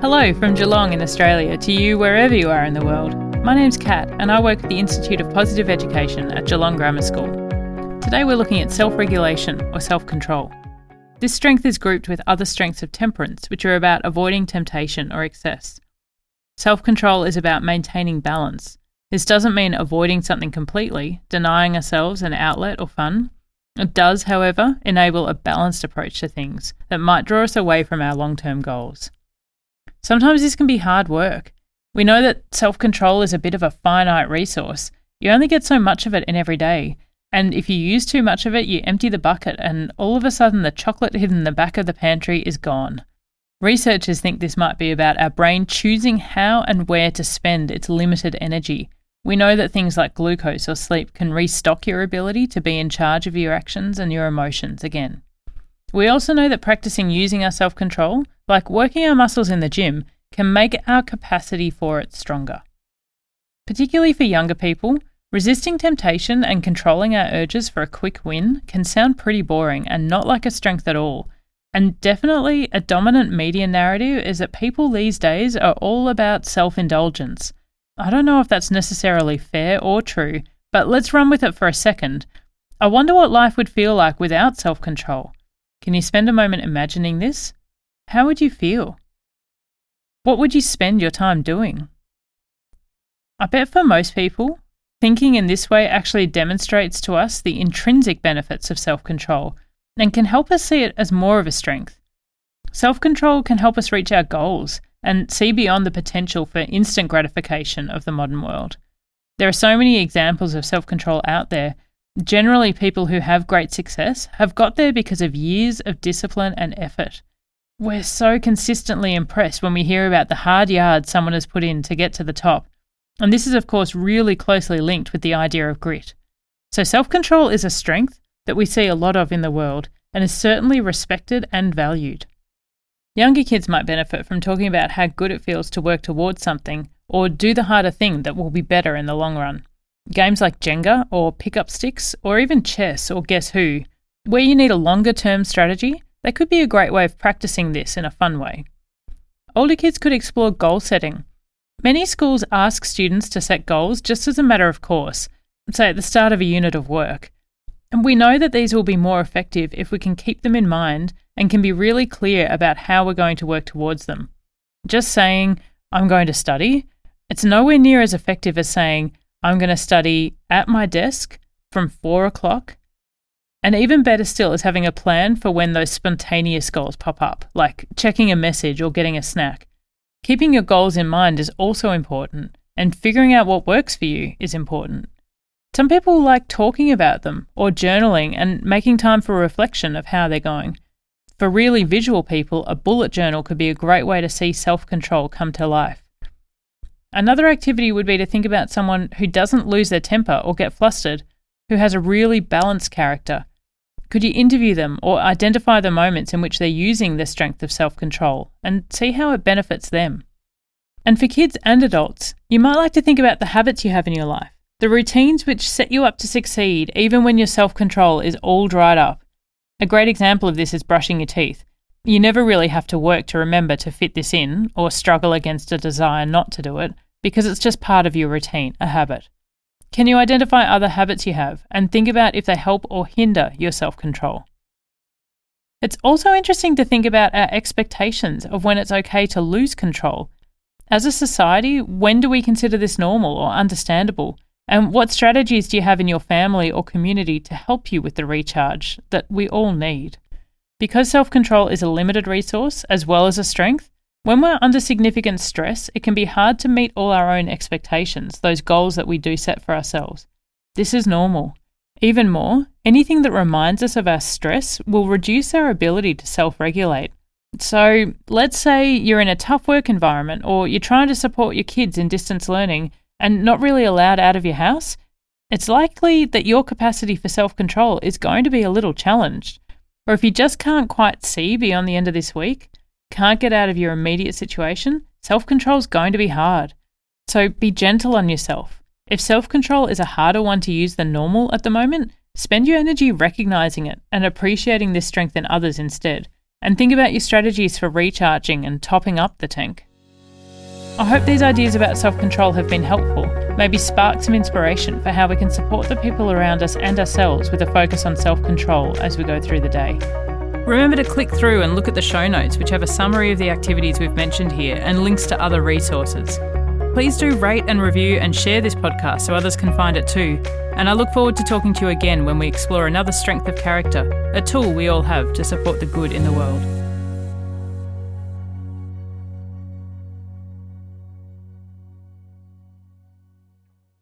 Hello from Geelong in Australia to you wherever you are in the world. My name's Kat and I work at the Institute of Positive Education at Geelong Grammar School. Today we're looking at self regulation or self control. This strength is grouped with other strengths of temperance, which are about avoiding temptation or excess. Self control is about maintaining balance. This doesn't mean avoiding something completely, denying ourselves an outlet or fun. It does, however, enable a balanced approach to things that might draw us away from our long term goals. Sometimes this can be hard work. We know that self control is a bit of a finite resource. You only get so much of it in every day. And if you use too much of it, you empty the bucket, and all of a sudden the chocolate hidden in the back of the pantry is gone. Researchers think this might be about our brain choosing how and where to spend its limited energy. We know that things like glucose or sleep can restock your ability to be in charge of your actions and your emotions again. We also know that practicing using our self control, like working our muscles in the gym, can make our capacity for it stronger. Particularly for younger people, resisting temptation and controlling our urges for a quick win can sound pretty boring and not like a strength at all. And definitely a dominant media narrative is that people these days are all about self indulgence. I don't know if that's necessarily fair or true, but let's run with it for a second. I wonder what life would feel like without self control. Can you spend a moment imagining this? How would you feel? What would you spend your time doing? I bet for most people, thinking in this way actually demonstrates to us the intrinsic benefits of self control and can help us see it as more of a strength. Self control can help us reach our goals and see beyond the potential for instant gratification of the modern world. There are so many examples of self control out there Generally, people who have great success have got there because of years of discipline and effort. We're so consistently impressed when we hear about the hard yards someone has put in to get to the top. And this is, of course, really closely linked with the idea of grit. So, self control is a strength that we see a lot of in the world and is certainly respected and valued. Younger kids might benefit from talking about how good it feels to work towards something or do the harder thing that will be better in the long run. Games like Jenga or pick up sticks or even chess or Guess Who, where you need a longer term strategy, they could be a great way of practicing this in a fun way. Older kids could explore goal setting. Many schools ask students to set goals just as a matter of course, say at the start of a unit of work. And we know that these will be more effective if we can keep them in mind and can be really clear about how we're going to work towards them. Just saying, I'm going to study, it's nowhere near as effective as saying, I'm going to study at my desk from four o'clock. And even better still is having a plan for when those spontaneous goals pop up, like checking a message or getting a snack. Keeping your goals in mind is also important, and figuring out what works for you is important. Some people like talking about them or journaling and making time for reflection of how they're going. For really visual people, a bullet journal could be a great way to see self control come to life. Another activity would be to think about someone who doesn't lose their temper or get flustered, who has a really balanced character. Could you interview them or identify the moments in which they're using their strength of self control and see how it benefits them? And for kids and adults, you might like to think about the habits you have in your life, the routines which set you up to succeed even when your self control is all dried up. A great example of this is brushing your teeth. You never really have to work to remember to fit this in or struggle against a desire not to do it because it's just part of your routine, a habit. Can you identify other habits you have and think about if they help or hinder your self control? It's also interesting to think about our expectations of when it's okay to lose control. As a society, when do we consider this normal or understandable? And what strategies do you have in your family or community to help you with the recharge that we all need? Because self control is a limited resource as well as a strength, when we're under significant stress, it can be hard to meet all our own expectations, those goals that we do set for ourselves. This is normal. Even more, anything that reminds us of our stress will reduce our ability to self regulate. So, let's say you're in a tough work environment or you're trying to support your kids in distance learning and not really allowed out of your house. It's likely that your capacity for self control is going to be a little challenged. Or if you just can't quite see beyond the end of this week, can't get out of your immediate situation, self control is going to be hard. So be gentle on yourself. If self control is a harder one to use than normal at the moment, spend your energy recognizing it and appreciating this strength in others instead. And think about your strategies for recharging and topping up the tank. I hope these ideas about self control have been helpful, maybe sparked some inspiration for how we can support the people around us and ourselves with a focus on self control as we go through the day. Remember to click through and look at the show notes, which have a summary of the activities we've mentioned here and links to other resources. Please do rate and review and share this podcast so others can find it too. And I look forward to talking to you again when we explore another strength of character, a tool we all have to support the good in the world.